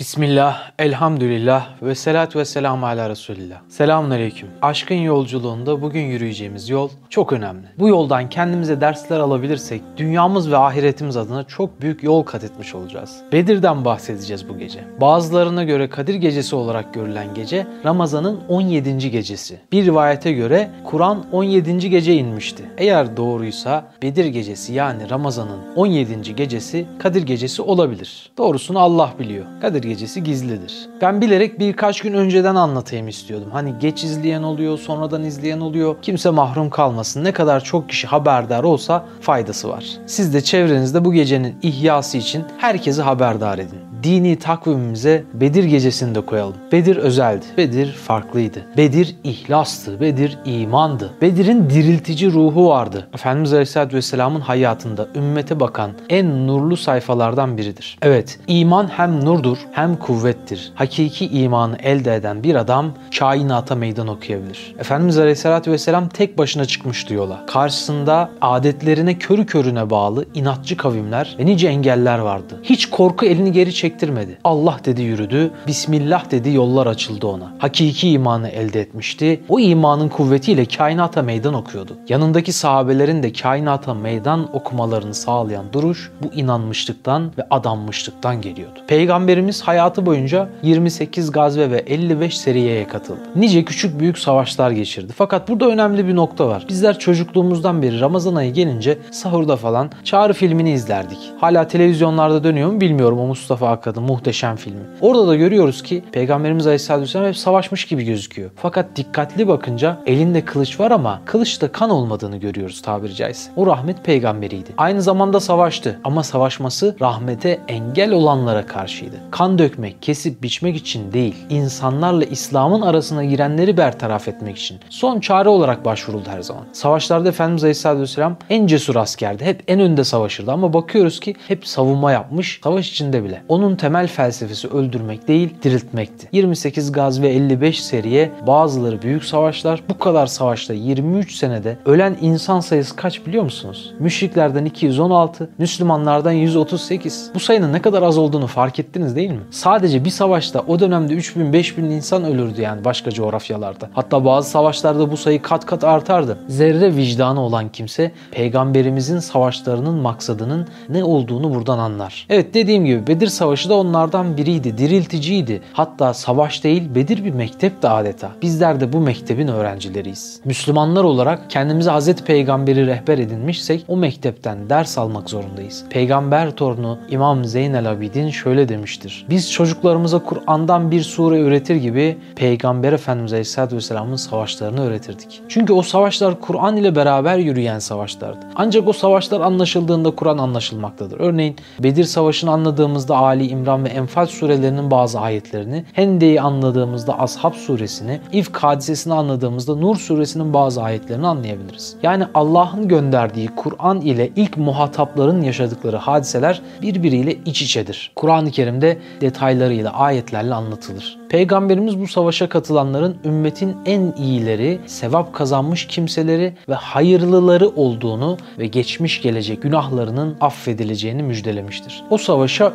Bismillah, elhamdülillah ve salatu ve selamu ala Resulillah. Selamun aleyküm. Aşkın yolculuğunda bugün yürüyeceğimiz yol çok önemli. Bu yoldan kendimize dersler alabilirsek dünyamız ve ahiretimiz adına çok büyük yol kat etmiş olacağız. Bedir'den bahsedeceğiz bu gece. Bazılarına göre Kadir Gecesi olarak görülen gece Ramazan'ın 17. gecesi. Bir rivayete göre Kur'an 17. gece inmişti. Eğer doğruysa Bedir Gecesi yani Ramazan'ın 17. gecesi Kadir Gecesi olabilir. Doğrusunu Allah biliyor. Kadir Gecesi gizlidir. Ben bilerek birkaç gün önceden anlatayım istiyordum. Hani geç izleyen oluyor, sonradan izleyen oluyor. Kimse mahrum kalmasın. Ne kadar çok kişi haberdar olsa faydası var. Siz de çevrenizde bu gecenin ihyası için herkesi haberdar edin dini takvimimize Bedir gecesini de koyalım. Bedir özeldi. Bedir farklıydı. Bedir ihlastı. Bedir imandı. Bedir'in diriltici ruhu vardı. Efendimiz Aleyhisselatü Vesselam'ın hayatında ümmete bakan en nurlu sayfalardan biridir. Evet, iman hem nurdur hem kuvvettir. Hakiki imanı elde eden bir adam kainata meydan okuyabilir. Efendimiz Aleyhisselatü Vesselam tek başına çıkmıştı yola. Karşısında adetlerine körü körüne bağlı inatçı kavimler ve nice engeller vardı. Hiç korku elini geri çek çektirmedi. Allah dedi yürüdü, Bismillah dedi yollar açıldı ona. Hakiki imanı elde etmişti. O imanın kuvvetiyle kainata meydan okuyordu. Yanındaki sahabelerin de kainata meydan okumalarını sağlayan duruş bu inanmışlıktan ve adanmışlıktan geliyordu. Peygamberimiz hayatı boyunca 28 gazve ve 55 seriyeye katıldı. Nice küçük büyük savaşlar geçirdi. Fakat burada önemli bir nokta var. Bizler çocukluğumuzdan beri Ramazan ayı gelince sahurda falan Çağrı filmini izlerdik. Hala televizyonlarda dönüyor mu bilmiyorum o Mustafa Kadın muhteşem filmi. Orada da görüyoruz ki Peygamberimiz Aleyhisselatü Vesselam hep savaşmış gibi gözüküyor. Fakat dikkatli bakınca elinde kılıç var ama kılıçta kan olmadığını görüyoruz tabiri caizse. O rahmet peygamberiydi. Aynı zamanda savaştı ama savaşması rahmete engel olanlara karşıydı. Kan dökmek, kesip biçmek için değil, insanlarla İslam'ın arasına girenleri bertaraf etmek için. Son çare olarak başvuruldu her zaman. Savaşlarda Efendimiz Aleyhisselatü Vesselam en cesur askerdi. Hep en önde savaşırdı ama bakıyoruz ki hep savunma yapmış, savaş içinde bile. Onun onun temel felsefesi öldürmek değil, diriltmekti. 28 gaz ve 55 seriye bazıları büyük savaşlar. Bu kadar savaşta 23 senede ölen insan sayısı kaç biliyor musunuz? Müşriklerden 216, Müslümanlardan 138. Bu sayının ne kadar az olduğunu fark ettiniz değil mi? Sadece bir savaşta o dönemde 3000-5000 insan ölürdü yani başka coğrafyalarda. Hatta bazı savaşlarda bu sayı kat kat artardı. Zerre vicdanı olan kimse peygamberimizin savaşlarının maksadının ne olduğunu buradan anlar. Evet dediğim gibi Bedir Savaşı Savaşı da onlardan biriydi, dirilticiydi. Hatta savaş değil Bedir bir mektep de adeta. Bizler de bu mektebin öğrencileriyiz. Müslümanlar olarak kendimize Hazreti Peygamberi rehber edinmişsek o mektepten ders almak zorundayız. Peygamber torunu İmam Zeynel Abidin şöyle demiştir. Biz çocuklarımıza Kur'an'dan bir sure öğretir gibi Peygamber Efendimiz Aleyhisselatü Vesselam'ın savaşlarını öğretirdik. Çünkü o savaşlar Kur'an ile beraber yürüyen savaşlardı. Ancak o savaşlar anlaşıldığında Kur'an anlaşılmaktadır. Örneğin Bedir Savaşı'nı anladığımızda Ali İmran ve Enfal surelerinin bazı ayetlerini, Hende'yi anladığımızda Ashab suresini, İfk hadisesini anladığımızda Nur suresinin bazı ayetlerini anlayabiliriz. Yani Allah'ın gönderdiği Kur'an ile ilk muhatapların yaşadıkları hadiseler birbiriyle iç içedir. Kur'an-ı Kerim'de detaylarıyla, ayetlerle anlatılır. Peygamberimiz bu savaşa katılanların ümmetin en iyileri, sevap kazanmış kimseleri ve hayırlıları olduğunu ve geçmiş gelecek günahlarının affedileceğini müjdelemiştir. O savaşa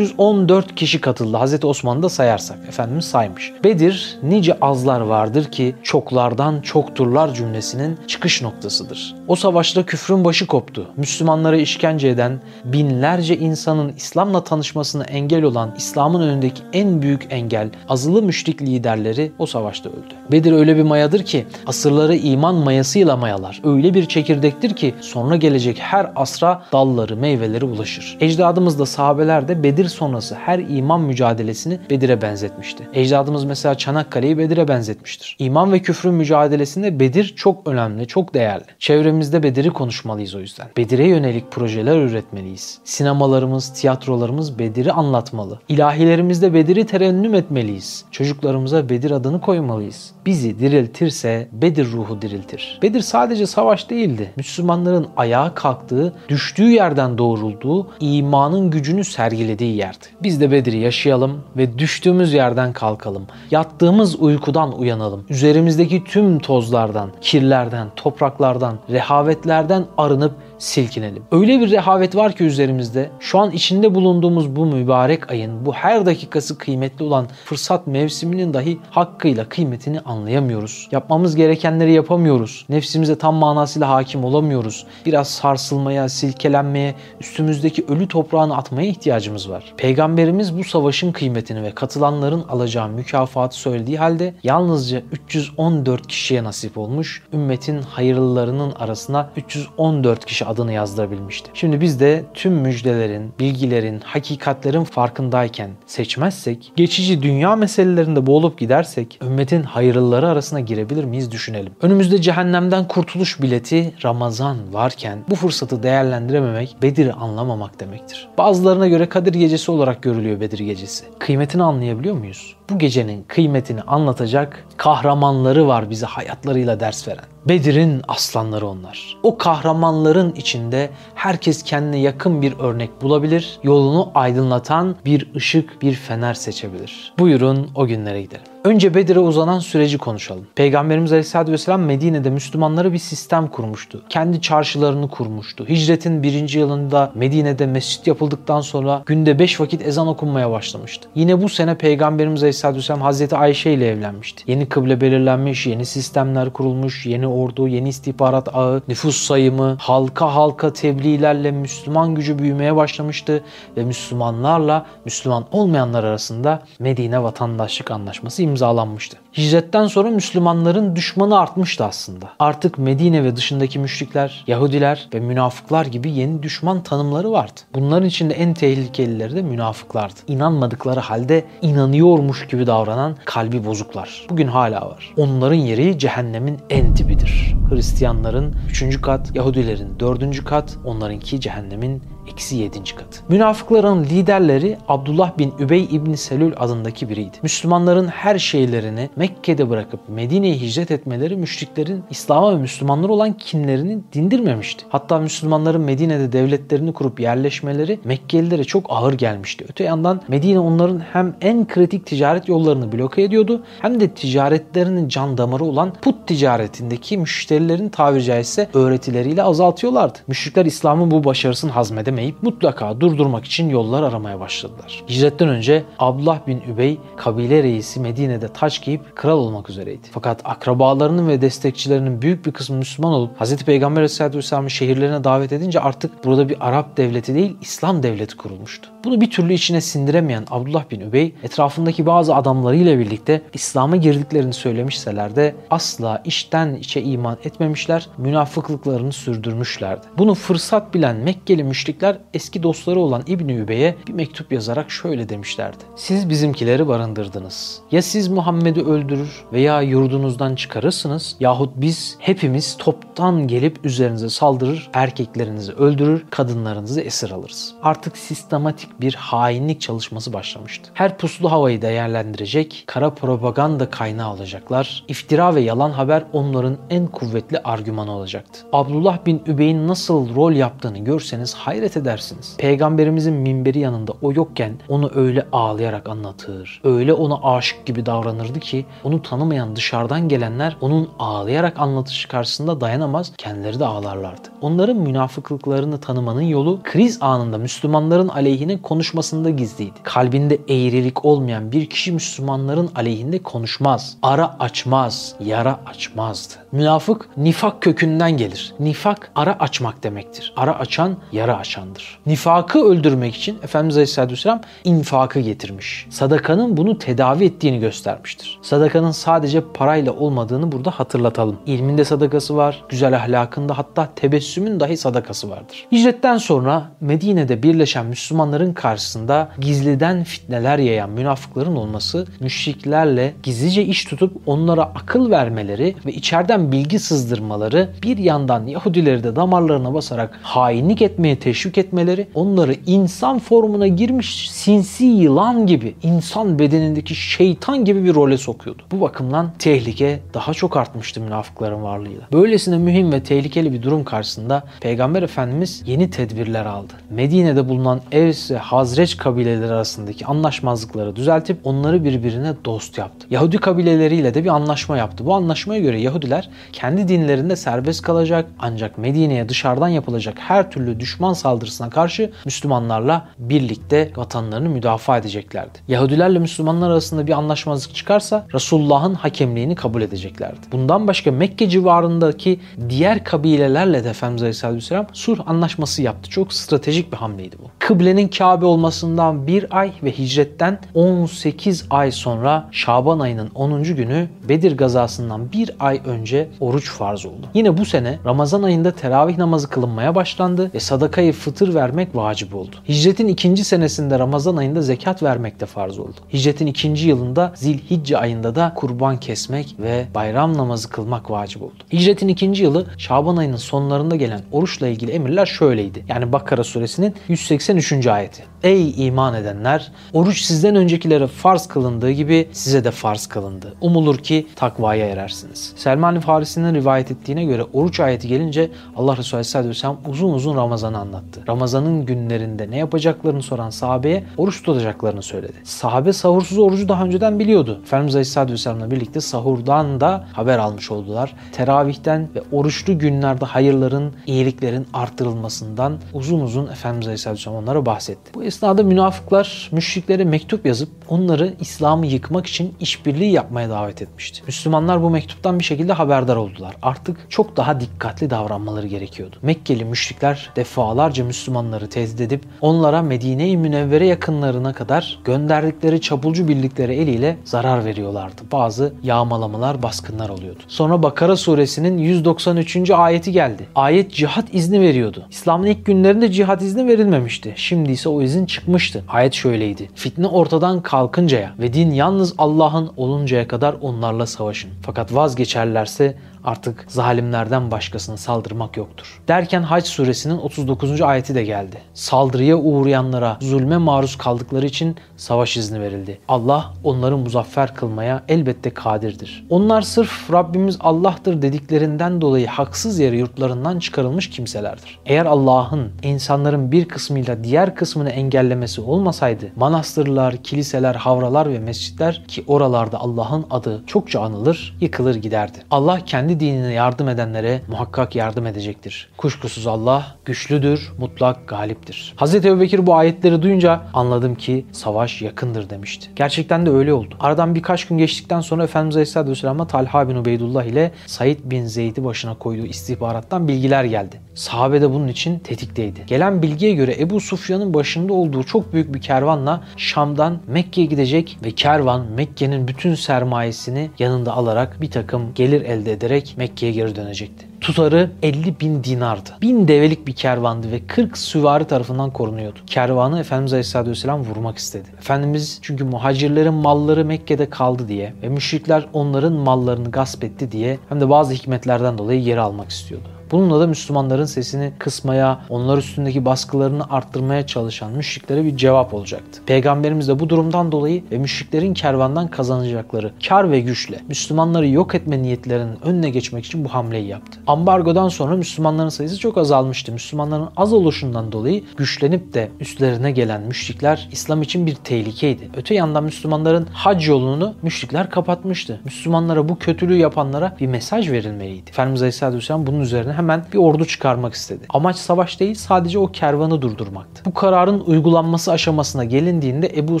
314 kişi katıldı. Hazreti Osman'ı da sayarsak. Efendimiz saymış. Bedir nice azlar vardır ki çoklardan çokturlar cümlesinin çıkış noktasıdır. O savaşta küfrün başı koptu. Müslümanlara işkence eden, binlerce insanın İslam'la tanışmasına engel olan İslam'ın önündeki en büyük engel azılı müşrik liderleri o savaşta öldü. Bedir öyle bir mayadır ki asırları iman mayasıyla mayalar. Öyle bir çekirdektir ki sonra gelecek her asra dalları, meyveleri ulaşır. Ecdadımız da sahabeler de Bedir sonrası her iman mücadelesini Bedir'e benzetmişti. Ecdadımız mesela Çanakkale'yi Bedir'e benzetmiştir. İman ve küfrün mücadelesinde Bedir çok önemli, çok değerli. Çevremizde Bedir'i konuşmalıyız o yüzden. Bedir'e yönelik projeler üretmeliyiz. Sinemalarımız, tiyatrolarımız Bedir'i anlatmalı. İlahilerimizde Bedir'i terennüm etmeliyiz. Çocuklarımıza Bedir adını koymalıyız. Bizi diriltirse Bedir ruhu diriltir. Bedir sadece savaş değildi. Müslümanların ayağa kalktığı, düştüğü yerden doğrulduğu, imanın gücünü sergilediği yerdi. Biz de Bedir'i yaşayalım ve düştüğümüz yerden kalkalım. Yattığımız uykudan uyanalım. Üzerimizdeki tüm tozlardan, kirlerden, topraklardan, rehavetlerden arınıp silkinelim. Öyle bir rehavet var ki üzerimizde şu an içinde bulunduğumuz bu mübarek ayın bu her dakikası kıymetli olan fırsat mevsiminin dahi hakkıyla kıymetini anlayamıyoruz. Yapmamız gerekenleri yapamıyoruz. Nefsimize tam manasıyla hakim olamıyoruz. Biraz sarsılmaya, silkelenmeye, üstümüzdeki ölü toprağını atmaya ihtiyacımız var. Peygamberimiz bu savaşın kıymetini ve katılanların alacağı mükafatı söylediği halde yalnızca 314 kişiye nasip olmuş. Ümmetin hayırlılarının arasına 314 kişi adını yazdırabilmişti. Şimdi biz de tüm müjdelerin, bilgilerin, hakikatlerin farkındayken seçmezsek, geçici dünya meselelerinde boğulup gidersek ümmetin hayırlıları arasına girebilir miyiz düşünelim. Önümüzde cehennemden kurtuluş bileti Ramazan varken bu fırsatı değerlendirememek Bedir'i anlamamak demektir. Bazılarına göre Kadir Gecesi olarak görülüyor Bedir Gecesi. Kıymetini anlayabiliyor muyuz? Bu gecenin kıymetini anlatacak kahramanları var bize hayatlarıyla ders veren. Bedir'in aslanları onlar. O kahramanların içinde herkes kendine yakın bir örnek bulabilir, yolunu aydınlatan bir ışık, bir fener seçebilir. Buyurun o günlere gidelim. Önce Bedir'e uzanan süreci konuşalım. Peygamberimiz Aleyhisselatü Vesselam Medine'de Müslümanlara bir sistem kurmuştu. Kendi çarşılarını kurmuştu. Hicretin birinci yılında Medine'de mescit yapıldıktan sonra günde beş vakit ezan okunmaya başlamıştı. Yine bu sene Peygamberimiz Aleyhisselatü Vesselam Hazreti Ayşe ile evlenmişti. Yeni kıble belirlenmiş, yeni sistemler kurulmuş, yeni ordu, yeni istihbarat ağı, nüfus sayımı, halka halka tebliğlerle Müslüman gücü büyümeye başlamıştı ve Müslümanlarla Müslüman olmayanlar arasında Medine Vatandaşlık Anlaşması imzalanmıştı. Hicretten sonra Müslümanların düşmanı artmıştı aslında. Artık Medine ve dışındaki müşrikler, Yahudiler ve münafıklar gibi yeni düşman tanımları vardı. Bunların içinde en tehlikelileri de münafıklardı. İnanmadıkları halde inanıyormuş gibi davranan kalbi bozuklar. Bugün hala var. Onların yeri cehennemin en dibidir. Hristiyanların 3. kat, Yahudilerin 4. kat, onlarınki cehennemin eksi 7. katı. Münafıkların liderleri Abdullah bin Übey İbni Selül adındaki biriydi. Müslümanların her şeylerini Mekke'de bırakıp Medine'ye hicret etmeleri müşriklerin İslam'a ve Müslümanlara olan kinlerini dindirmemişti. Hatta Müslümanların Medine'de devletlerini kurup yerleşmeleri Mekkelilere çok ağır gelmişti. Öte yandan Medine onların hem en kritik ticaret yollarını bloke ediyordu hem de ticaretlerinin can damarı olan put ticaretindeki müşterilerin tabiri caizse öğretileriyle azaltıyorlardı. Müşrikler İslam'ın bu başarısını hazmedemeyip mutlaka durdurmak için yollar aramaya başladılar. Hicretten önce Abdullah bin Übey kabile reisi Medine'de taç giyip kral olmak üzereydi. Fakat akrabalarının ve destekçilerinin büyük bir kısmı Müslüman olup Hz. Peygamber Aleyhisselatü Vesselam'ı şehirlerine davet edince artık burada bir Arap devleti değil İslam devleti kurulmuştu. Bunu bir türlü içine sindiremeyen Abdullah bin Übey etrafındaki bazı adamlarıyla birlikte İslam'a girdiklerini söylemişseler de asla içten içe iman etmemişler, münafıklıklarını sürdürmüşlerdi. Bunu fırsat bilen Mekkeli müşrikler eski dostları olan İbni Übey'e bir mektup yazarak şöyle demişlerdi. Siz bizimkileri barındırdınız. Ya siz Muhammed'i öldürür veya yurdunuzdan çıkarırsınız yahut biz hepimiz toptan gelip üzerinize saldırır, erkeklerinizi öldürür, kadınlarınızı esir alırız. Artık sistematik bir hainlik çalışması başlamıştı. Her puslu havayı değerlendirecek, kara propaganda kaynağı olacaklar. İftira ve yalan haber onların en kuvvetli argümanı olacaktı. Abdullah bin Übey'in nasıl rol yaptığını görseniz hayret edersiniz. Peygamberimizin minberi yanında o yokken onu öyle ağlayarak anlatır. Öyle ona aşık gibi davranırdı ki onu tanımayan dışarıdan gelenler onun ağlayarak anlatışı karşısında dayanamaz, kendileri de ağlarlardı. Onların münafıklıklarını tanımanın yolu kriz anında Müslümanların aleyhine konuşmasında gizliydi. Kalbinde eğrilik olmayan bir kişi Müslümanların aleyhinde konuşmaz, ara açmaz, yara açmazdı. Münafık nifak kökünden gelir. Nifak ara açmak demektir. Ara açan yara açandır. Nifakı öldürmek için Efendimiz Aleyhisselatü Vesselam infakı getirmiş. Sadakanın bunu tedavi ettiğini göstermiştir. Sadakanın sadece parayla olmadığını burada hatırlatalım. İlminde sadakası var, güzel ahlakında hatta tebessümün dahi sadakası vardır. Hicretten sonra Medine'de birleşen Müslümanların karşısında gizliden fitneler yayan münafıkların olması, müşriklerle gizlice iş tutup onlara akıl vermeleri ve içeriden bilgi sızdırmaları bir yandan Yahudileri de damarlarına basarak hainlik etmeye teşvik etmeleri onları insan formuna girmiş sinsi yılan gibi insan bedenindeki şeytan gibi bir role sokuyordu. Bu bakımdan tehlike daha çok artmıştı münafıkların varlığıyla. Böylesine mühim ve tehlikeli bir durum karşısında Peygamber Efendimiz yeni tedbirler aldı. Medine'de bulunan Evs ve Hazreç kabileleri arasındaki anlaşmazlıkları düzeltip onları birbirine dost yaptı. Yahudi kabileleriyle de bir anlaşma yaptı. Bu anlaşmaya göre Yahudiler kendi dinlerinde serbest kalacak ancak Medine'ye dışarıdan yapılacak her türlü düşman saldırısına karşı Müslümanlarla birlikte vatanlarını müdafaa edeceklerdi. Yahudilerle Müslümanlar arasında bir anlaşmazlık çıkarsa Resulullah'ın hakemliğini kabul edeceklerdi. Bundan başka Mekke civarındaki diğer kabilelerle de Efendimiz Aleyhisselam sulh anlaşması yaptı. Çok stratejik bir hamleydi bu. Kıblenin Kabe olmasından bir ay ve hicretten 18 ay sonra Şaban ayının 10. günü Bedir gazasından bir ay önce oruç farz oldu. Yine bu sene Ramazan ayında teravih namazı kılınmaya başlandı ve sadakayı fıtır vermek vacip oldu. Hicretin ikinci senesinde Ramazan ayında zekat vermek de farz oldu. Hicretin ikinci yılında Zilhicce ayında da kurban kesmek ve bayram namazı kılmak vacip oldu. Hicretin ikinci yılı Şaban ayının sonlarında gelen oruçla ilgili emirler şöyleydi. Yani Bakara suresinin 183. ayeti. Ey iman edenler! Oruç sizden öncekilere farz kılındığı gibi size de farz kılındı. Umulur ki takvaya erersiniz. Selman-ı Farisi'nin rivayet ettiğine göre oruç ayeti gelince Allah Resulü Aleyhisselatü Vesselam uzun uzun Ramazan'ı anlattı. Ramazan'ın günlerinde ne yapacaklarını soran sahabeye oruç tutacaklarını söyledi. Sahabe sahursuz orucu daha önceden biliyordu. Efendimiz Aleyhisselatü Vesselam'la birlikte sahurdan da haber almış oldular. Teravihten ve oruçlu günlerde hayırların, iyiliklerin arttırılmasından uzun uzun Efendimiz Aleyhisselatü Vesselam onlara bahsetti. Bu esnada münafıklar müşriklere mektup yazıp onları İslam'ı yıkmak için işbirliği yapmaya davet etmişti. Müslümanlar bu mektuptan bir şekilde haberdar oldular. Artık çok daha dikkatli davranmaları gerekiyordu. Mekkeli müşrikler defalarca Müslümanları tehdit edip onlara Medine-i Münevvere yakınlarına kadar gönderdikleri çapulcu birlikleri eliyle zarar veriyorlardı. Bazı yağmalamalar, baskınlar oluyordu. Sonra Bakara suresinin 193. ayeti geldi. Ayet cihat izni veriyordu. İslam'ın ilk günlerinde cihat izni verilmemişti. Şimdi ise o izin çıkmıştı. Ayet şöyleydi. Fitne ortadan kalkıncaya ve din yalnız Allah'ın oluncaya kadar onlarla savaşın. Fakat vazgeçerlerse artık zalimlerden başkasına saldırmak yoktur. Derken Hac suresinin 39. ayeti de geldi. Saldırıya uğrayanlara zulme maruz kaldıkları için savaş izni verildi. Allah onları muzaffer kılmaya elbette kadirdir. Onlar sırf Rabbimiz Allah'tır dediklerinden dolayı haksız yere yurtlarından çıkarılmış kimselerdir. Eğer Allah'ın insanların bir kısmıyla diğer kısmını engellemesi olmasaydı manastırlar, kiliseler, havralar ve mescitler ki oralarda Allah'ın adı çokça anılır, yıkılır giderdi. Allah kendi kendi dinine yardım edenlere muhakkak yardım edecektir. Kuşkusuz Allah güçlüdür, mutlak galiptir. Hz. Ebubekir bu ayetleri duyunca anladım ki savaş yakındır demişti. Gerçekten de öyle oldu. Aradan birkaç gün geçtikten sonra Efendimiz Aleyhisselatü Vesselam'a Talha bin Ubeydullah ile Said bin Zeyd'i başına koyduğu istihbarattan bilgiler geldi. Sahabe de bunun için tetikteydi. Gelen bilgiye göre Ebu Sufyan'ın başında olduğu çok büyük bir kervanla Şam'dan Mekke'ye gidecek ve kervan Mekke'nin bütün sermayesini yanında alarak bir takım gelir elde ederek Mekke'ye geri dönecekti. Tutarı 50 bin dinardı. Bin develik bir kervandı ve 40 süvari tarafından korunuyordu. Kervanı Efendimiz Aleyhisselatü Vesselam vurmak istedi. Efendimiz çünkü muhacirlerin malları Mekke'de kaldı diye ve müşrikler onların mallarını gasp etti diye hem de bazı hikmetlerden dolayı geri almak istiyordu. Bununla da Müslümanların sesini kısmaya, onlar üstündeki baskılarını arttırmaya çalışan müşriklere bir cevap olacaktı. Peygamberimiz de bu durumdan dolayı ve müşriklerin kervandan kazanacakları kar ve güçle Müslümanları yok etme niyetlerinin önüne geçmek için bu hamleyi yaptı. Ambargodan sonra Müslümanların sayısı çok azalmıştı. Müslümanların az oluşundan dolayı güçlenip de üstlerine gelen müşrikler İslam için bir tehlikeydi. Öte yandan Müslümanların hac yolunu müşrikler kapatmıştı. Müslümanlara bu kötülüğü yapanlara bir mesaj verilmeliydi. Efendimiz Aleyhisselatü Vesselam bunun üzerine hemen bir ordu çıkarmak istedi. Amaç savaş değil sadece o kervanı durdurmaktı. Bu kararın uygulanması aşamasına gelindiğinde Ebu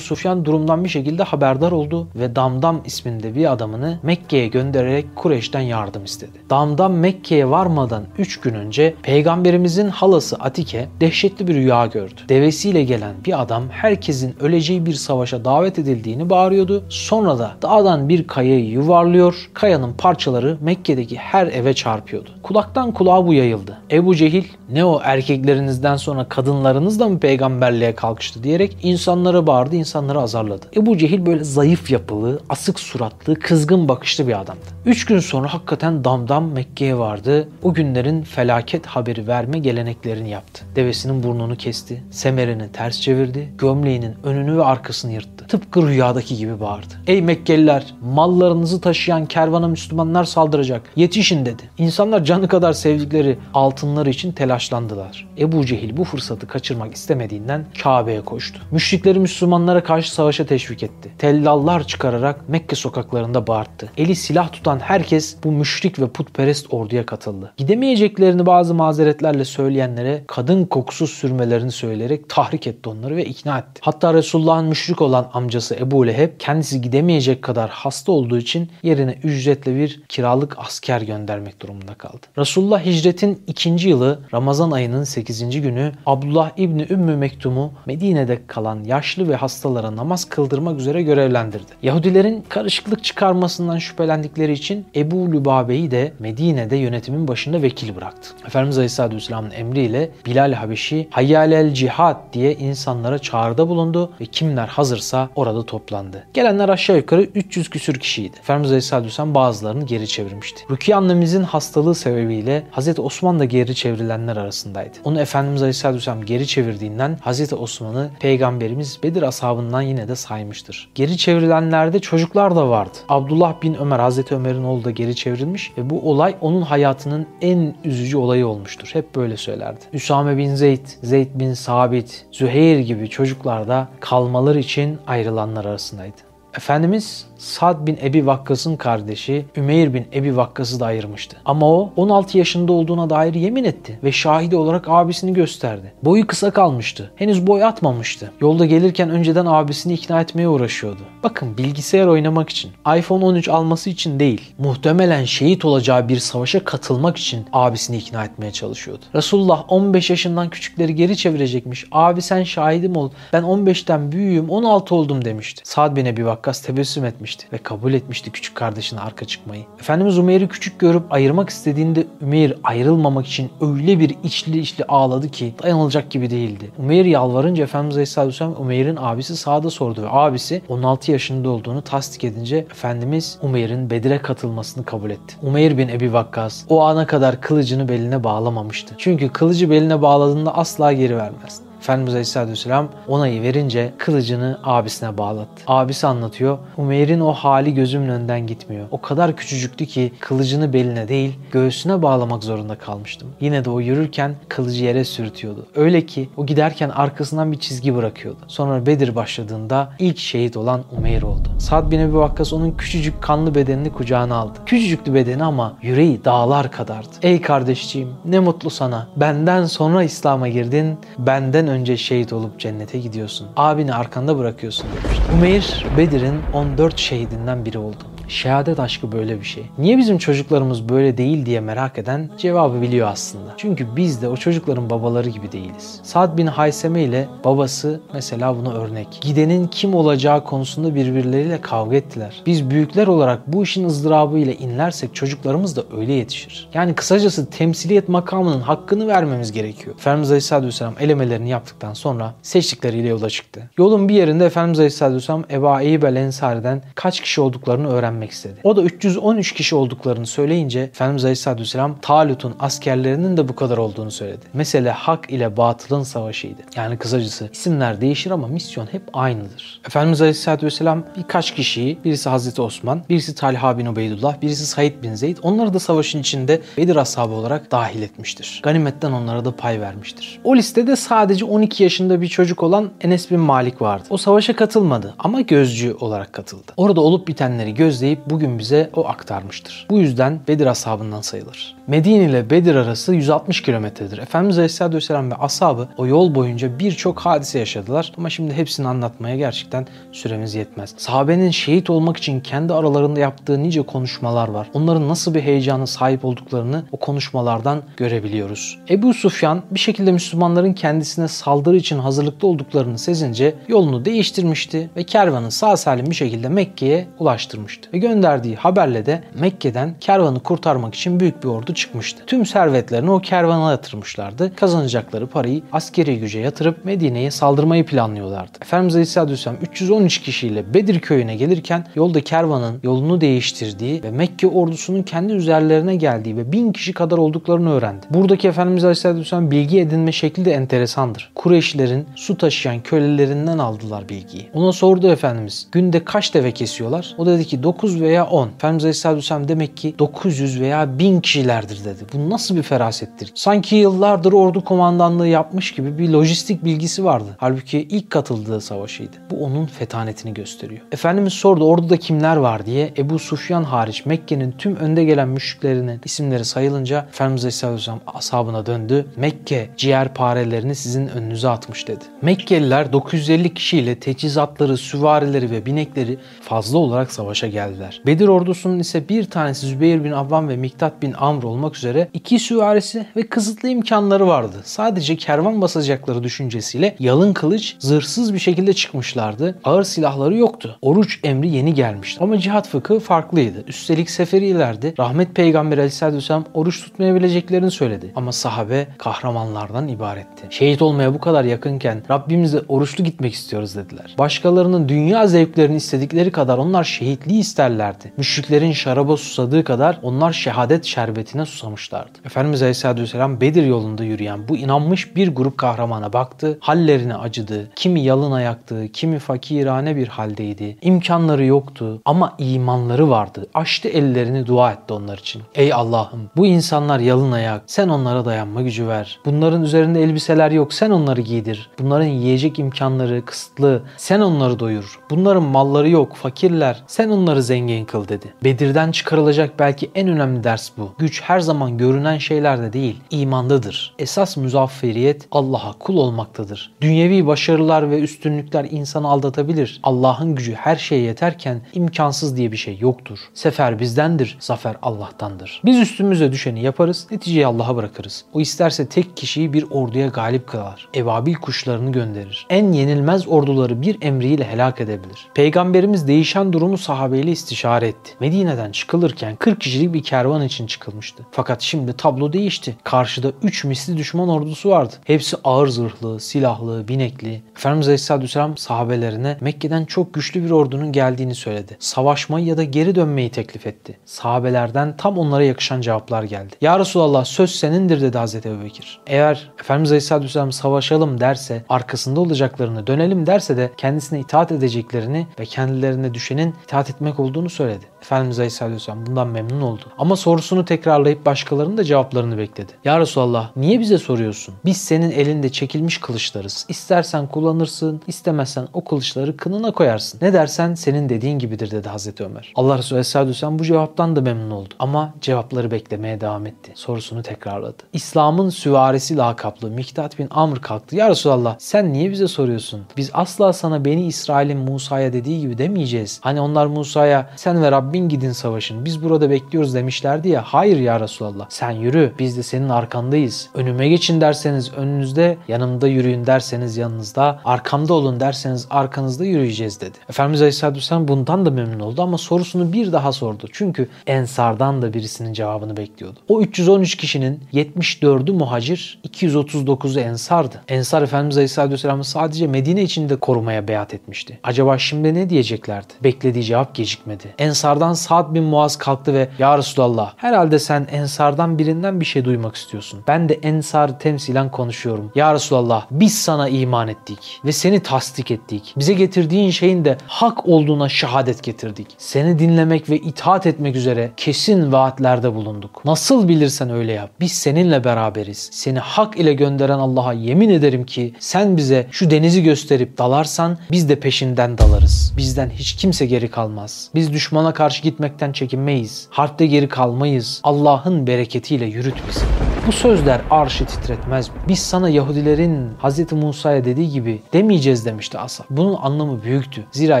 Sufyan durumdan bir şekilde haberdar oldu ve Damdam isminde bir adamını Mekke'ye göndererek Kureyş'ten yardım istedi. Damdam Mekke'ye varmadan 3 gün önce peygamberimizin halası Atike dehşetli bir rüya gördü. Devesiyle gelen bir adam herkesin öleceği bir savaşa davet edildiğini bağırıyordu. Sonra da dağdan bir kayayı yuvarlıyor, kayanın parçaları Mekke'deki her eve çarpıyordu. Kulaktan kulağa kulağa bu yayıldı. Ebu Cehil ne o erkeklerinizden sonra kadınlarınız da mı peygamberliğe kalkıştı diyerek insanlara bağırdı, insanları azarladı. Ebu Cehil böyle zayıf yapılı, asık suratlı, kızgın bakışlı bir adamdı. Üç gün sonra hakikaten damdam Mekke'ye vardı. O günlerin felaket haberi verme geleneklerini yaptı. Devesinin burnunu kesti, semerini ters çevirdi, gömleğinin önünü ve arkasını yırttı. Tıpkı rüyadaki gibi bağırdı. Ey Mekkeliler, mallarınızı taşıyan kervana Müslümanlar saldıracak. Yetişin dedi. İnsanlar canı kadar sevdikleri altınları için telaşlandılar. Ebu Cehil bu fırsatı kaçırmak istemediğinden Kabe'ye koştu. Müşrikleri Müslümanlara karşı savaşa teşvik etti. Tellallar çıkararak Mekke sokaklarında bağırttı. Eli silah tutan herkes bu müşrik ve putperest orduya katıldı. Gidemeyeceklerini bazı mazeretlerle söyleyenlere kadın kokusu sürmelerini söyleyerek tahrik etti onları ve ikna etti. Hatta Resulullah'ın müşrik olan amcası Ebu Leheb kendisi gidemeyecek kadar hasta olduğu için yerine ücretle bir kiralık asker göndermek durumunda kaldı. Resulullah hicretin ikinci yılı Ramazan ayının 8. günü Abdullah İbni Ümmü Mektum'u Medine'de kalan yaşlı ve hastalara namaz kıldırmak üzere görevlendirdi. Yahudilerin karışıklık çıkarmasından şüphelendikleri için Ebu Lübabe'yi de Medine'de yönetimin başında vekil bıraktı. Efendimiz Aleyhisselatü Vesselam'ın emriyle Bilal Habeşi Hayyalel Cihad diye insanlara çağrıda bulundu ve kimler hazırsa orada toplandı. Gelenler aşağı yukarı 300 küsür kişiydi. Efendimiz Aleyhisselatü bazılarını geri çevirmişti. Rukiye annemizin hastalığı sebebiyle Hazreti Osman da geri çevrilenler arasındaydı. Onu Efendimiz Aleyhisselatü geri çevirdiğinden Hazreti Osman'ı Peygamberimiz Bedir ashabından yine de saymıştır. Geri çevrilenlerde çocuklar da vardı. Abdullah bin Ömer, Hazreti Ömer'in oğlu da geri çevrilmiş ve bu olay onun hayatının en üzücü olayı olmuştur. Hep böyle söylerdi. Üsame bin Zeyd, Zeyd bin Sabit, Züheyr gibi çocuklar da kalmaları için ayrılanlar arasındaydı. Efendimiz Sad bin Ebi Vakkas'ın kardeşi Ümeyr bin Ebi Vakkas'ı da ayırmıştı. Ama o 16 yaşında olduğuna dair yemin etti ve şahidi olarak abisini gösterdi. Boyu kısa kalmıştı. Henüz boy atmamıştı. Yolda gelirken önceden abisini ikna etmeye uğraşıyordu. Bakın bilgisayar oynamak için, iPhone 13 alması için değil, muhtemelen şehit olacağı bir savaşa katılmak için abisini ikna etmeye çalışıyordu. Resulullah 15 yaşından küçükleri geri çevirecekmiş. Abi sen şahidim ol. Ben 15'ten büyüğüm 16 oldum demişti. Sad bin Ebi Vakkas tebessüm etmişti ve kabul etmişti küçük kardeşine arka çıkmayı. Efendimiz Umeyr'i küçük görüp ayırmak istediğinde Umeyr ayrılmamak için öyle bir içli içli ağladı ki dayanılacak gibi değildi. Umeyr yalvarınca Efendimiz Aleyhisselatü Vesselam Umeyr'in abisi sağda sordu ve abisi 16 yaşında olduğunu tasdik edince Efendimiz Umeyr'in Bedir'e katılmasını kabul etti. Umeyr bin Ebi Vakkas o ana kadar kılıcını beline bağlamamıştı. Çünkü kılıcı beline bağladığında asla geri vermezdi. Efendimiz Aleyhisselatü Vesselam onayı verince kılıcını abisine bağlattı. Abisi anlatıyor. Umeyr'in o hali gözümün önünden gitmiyor. O kadar küçücüktü ki kılıcını beline değil göğsüne bağlamak zorunda kalmıştım. Yine de o yürürken kılıcı yere sürtüyordu. Öyle ki o giderken arkasından bir çizgi bırakıyordu. Sonra Bedir başladığında ilk şehit olan Umeyr oldu. Sad bin Ebi Vakkas onun küçücük kanlı bedenini kucağına aldı. Küçücüktü bedeni ama yüreği dağlar kadardı. Ey kardeşciğim ne mutlu sana. Benden sonra İslam'a girdin. Benden önce şehit olup cennete gidiyorsun. Abini arkanda bırakıyorsun demişti. Umeyr Bedir'in 14 şehidinden biri oldu. Şehadet aşkı böyle bir şey. Niye bizim çocuklarımız böyle değil diye merak eden cevabı biliyor aslında. Çünkü biz de o çocukların babaları gibi değiliz. Sad bin Hayseme ile babası mesela buna örnek. Gidenin kim olacağı konusunda birbirleriyle kavga ettiler. Biz büyükler olarak bu işin ızdırabı ile inlersek çocuklarımız da öyle yetişir. Yani kısacası temsiliyet makamının hakkını vermemiz gerekiyor. Efendimiz Aleyhisselatü Vesselam elemelerini yaptıktan sonra seçtikleriyle yola çıktı. Yolun bir yerinde Efendimiz Aleyhisselatü Vesselam Eba Eyyub el Ensari'den kaç kişi olduklarını öğrenmek istedi. O da 313 kişi olduklarını söyleyince Efendimiz Aleyhisselatü Vesselam Talut'un askerlerinin de bu kadar olduğunu söyledi. Mesele hak ile batılın savaşıydı. Yani kısacası isimler değişir ama misyon hep aynıdır. Efendimiz Aleyhisselatü Vesselam birkaç kişiyi, birisi Hazreti Osman, birisi Talha bin Ubeydullah, birisi Said bin Zeyd, onları da savaşın içinde Bedir ashabı olarak dahil etmiştir. Ganimetten onlara da pay vermiştir. O listede sadece 12 yaşında bir çocuk olan Enes bin Malik vardı. O savaşa katılmadı ama gözcü olarak katıldı. Orada olup bitenleri gözleyip bugün bize o aktarmıştır. Bu yüzden Bedir ashabından sayılır. Medine ile Bedir arası 160 kilometredir. Efendimiz Aleyhisselatü Vesselam ve ashabı o yol boyunca birçok hadise yaşadılar. Ama şimdi hepsini anlatmaya gerçekten süremiz yetmez. Sahabenin şehit olmak için kendi aralarında yaptığı nice konuşmalar var. Onların nasıl bir heyecana sahip olduklarını o konuşmalardan görebiliyoruz. Ebu Sufyan bir şekilde Müslümanların kendisine saldırı için hazırlıklı olduklarını sezince yolunu değiştirmişti ve kervanı sağ salim bir şekilde Mekke'ye ulaştırmıştı. Ve gönderdiği haberle de Mekke'den kervanı kurtarmak için büyük bir ordu çıkmıştı. Tüm servetlerini o kervana yatırmışlardı. Kazanacakları parayı askeri güce yatırıp Medine'ye saldırmayı planlıyorlardı. Efendimiz Aleyhisselatü 313 kişiyle Bedir köyüne gelirken yolda kervanın yolunu değiştirdiği ve Mekke ordusunun kendi üzerlerine geldiği ve bin kişi kadar olduklarını öğrendi. Buradaki Efendimiz Aleyhisselatü bilgi edinme şekli de enteresandır. Kureyşlerin su taşıyan kölelerinden aldılar bilgiyi. Ona sordu Efendimiz günde kaç deve kesiyorlar? O dedi ki 9 veya 10. Efendimiz Aleyhisselatü demek ki 900 veya 1000 kişilerdir dedi. Bu nasıl bir ferasettir? Sanki yıllardır ordu komandanlığı yapmış gibi bir lojistik bilgisi vardı. Halbuki ilk katıldığı savaşıydı. Bu onun fetanetini gösteriyor. Efendimiz sordu orduda kimler var diye. Ebu Sufyan hariç Mekke'nin tüm önde gelen müşriklerinin isimleri sayılınca Efendimiz Aleyhisselam ashabına döndü. Mekke ciğer parelerini sizin önünüze atmış dedi. Mekkeliler 950 kişiyle teçhizatları, süvarileri ve binekleri fazla olarak savaşa geldiler. Bedir ordusunun ise bir tanesi Zübeyir bin Avvam ve Miktat bin Amr olmak üzere iki süvarisi ve kısıtlı imkanları vardı. Sadece kervan basacakları düşüncesiyle yalın kılıç zırhsız bir şekilde çıkmışlardı. Ağır silahları yoktu. Oruç emri yeni gelmişti. Ama cihat fıkı farklıydı. Üstelik seferilerdi. Rahmet Peygamber Aleyhisselatü Vesselam oruç tutmayabileceklerini söyledi. Ama sahabe kahramanlardan ibaretti. Şehit olmaya bu kadar yakınken Rabbimize oruçlu gitmek istiyoruz dediler. Başkalarının dünya zevklerini istedikleri kadar onlar şehitliği isterlerdi. Müşriklerin şaraba susadığı kadar onlar şehadet şerbetine susamışlardı. Efendimiz Aleyhisselatü Vesselam Bedir yolunda yürüyen bu inanmış bir grup kahramana baktı. Hallerine acıdı. Kimi yalın ayaktı, kimi fakirane bir haldeydi. İmkanları yoktu ama imanları vardı. Açtı ellerini dua etti onlar için. Ey Allah'ım bu insanlar yalın ayak. Sen onlara dayanma gücü ver. Bunların üzerinde elbiseler yok. Sen onları giydir. Bunların yiyecek imkanları kısıtlı. Sen onları doyur. Bunların malları yok. Fakirler. Sen onları zengin kıl dedi. Bedir'den çıkarılacak belki en önemli ders bu. Güç her zaman görünen şeylerde değil, imandadır. Esas muzafferiyet Allah'a kul olmaktadır. Dünyevi başarılar ve üstünlükler insanı aldatabilir. Allah'ın gücü her şeye yeterken imkansız diye bir şey yoktur. Sefer bizdendir, zafer Allah'tandır. Biz üstümüze düşeni yaparız, neticeyi Allah'a bırakırız. O isterse tek kişiyi bir orduya galip kılar. Evabil kuşlarını gönderir. En yenilmez orduları bir emriyle helak edebilir. Peygamberimiz değişen durumu sahabeyle istişare etti. Medine'den çıkılırken 40 kişilik bir kervan için çıkılmıştı. Fakat şimdi tablo değişti. Karşıda 3 misli düşman ordusu vardı. Hepsi ağır zırhlı, silahlı, binekli. Efendimiz Aleyhisselatü Vesselam sahabelerine Mekke'den çok güçlü bir ordunun geldiğini söyledi. Savaşmayı ya da geri dönmeyi teklif etti. Sahabelerden tam onlara yakışan cevaplar geldi. Ya Resulallah söz senindir dedi Hazreti Ebubekir. Eğer Efendimiz Aleyhisselatü Vesselam savaşalım derse, arkasında olacaklarını, dönelim derse de kendisine itaat edeceklerini ve kendilerine düşenin itaat etmek olduğunu söyledi. Efendimiz Aleyhisselatü Vesselam bundan memnun oldu. Ama sorusunu tekrarlayıp başkalarının da cevaplarını bekledi. Ya Resulallah niye bize soruyorsun? Biz senin elinde çekilmiş kılıçlarız. İstersen kullanırsın, istemezsen o kılıçları kınına koyarsın. Ne dersen senin dediğin gibidir dedi Hazreti Ömer. Allah Resulü Aleyhisselatü Vesselam bu cevaptan da memnun oldu. Ama cevapları beklemeye devam etti. Sorusunu tekrarladı. İslam'ın süvarisi lakaplı Miktat bin Amr kalktı. Ya Resulallah sen niye bize soruyorsun? Biz asla sana Beni İsrail'in Musa'ya dediği gibi demeyeceğiz. Hani onlar Musa'ya sen ve Rabbin gidin savaşın. Biz burada bekliyoruz demişlerdi ya. Hayır ya Resulallah. Sen yürü. Biz de senin arkandayız. Önüme geçin derseniz önünüzde, yanımda yürüyün derseniz yanınızda, arkamda olun derseniz arkanızda yürüyeceğiz dedi. Efendimiz Aleyhisselatü Vesselam bundan da memnun oldu ama sorusunu bir daha sordu. Çünkü Ensardan da birisinin cevabını bekliyordu. O 313 kişinin 74'ü muhacir, 239'u ensardı. Ensar Efendimiz Aleyhisselatü Vesselam'ı sadece Medine içinde korumaya beyat etmişti. Acaba şimdi ne diyeceklerdi? Beklediği cevap gecikmedi. Ensardan Sa'd bin Muaz kalktı ve Ya Resulallah herhalde sen Ensardan birinden bir şey duymak istiyorsun. Ben de Ensar'ı temsilen konuşuyorum. Ya Resulallah biz sana iman ettik ve seni tasdik ettik. Bize getirdiğin şeyin de hak olduğuna şehadet getirdik. Seni dinlemek ve itaat etmek üzere kesin vaatlerde bulunduk. Nasıl bilirsen öyle yap. Biz seninle beraberiz. Seni hak ile gönderen Allah'a yemin ederim ki sen bize şu denizi gösterip dalarsan biz de peşinden dalarız. Bizden hiç kimse geri kalmaz. Biz düşmana karşı gitmekten çekinmeyiz. Harpte geri kalmayız. Allah'ın bereketiyle yürüt bizi. Bu sözler arşı titretmez. Biz sana Yahudilerin Hz. Musa'ya dediği gibi demeyeceğiz demişti Asa. Bunun anlamı büyüktü. Zira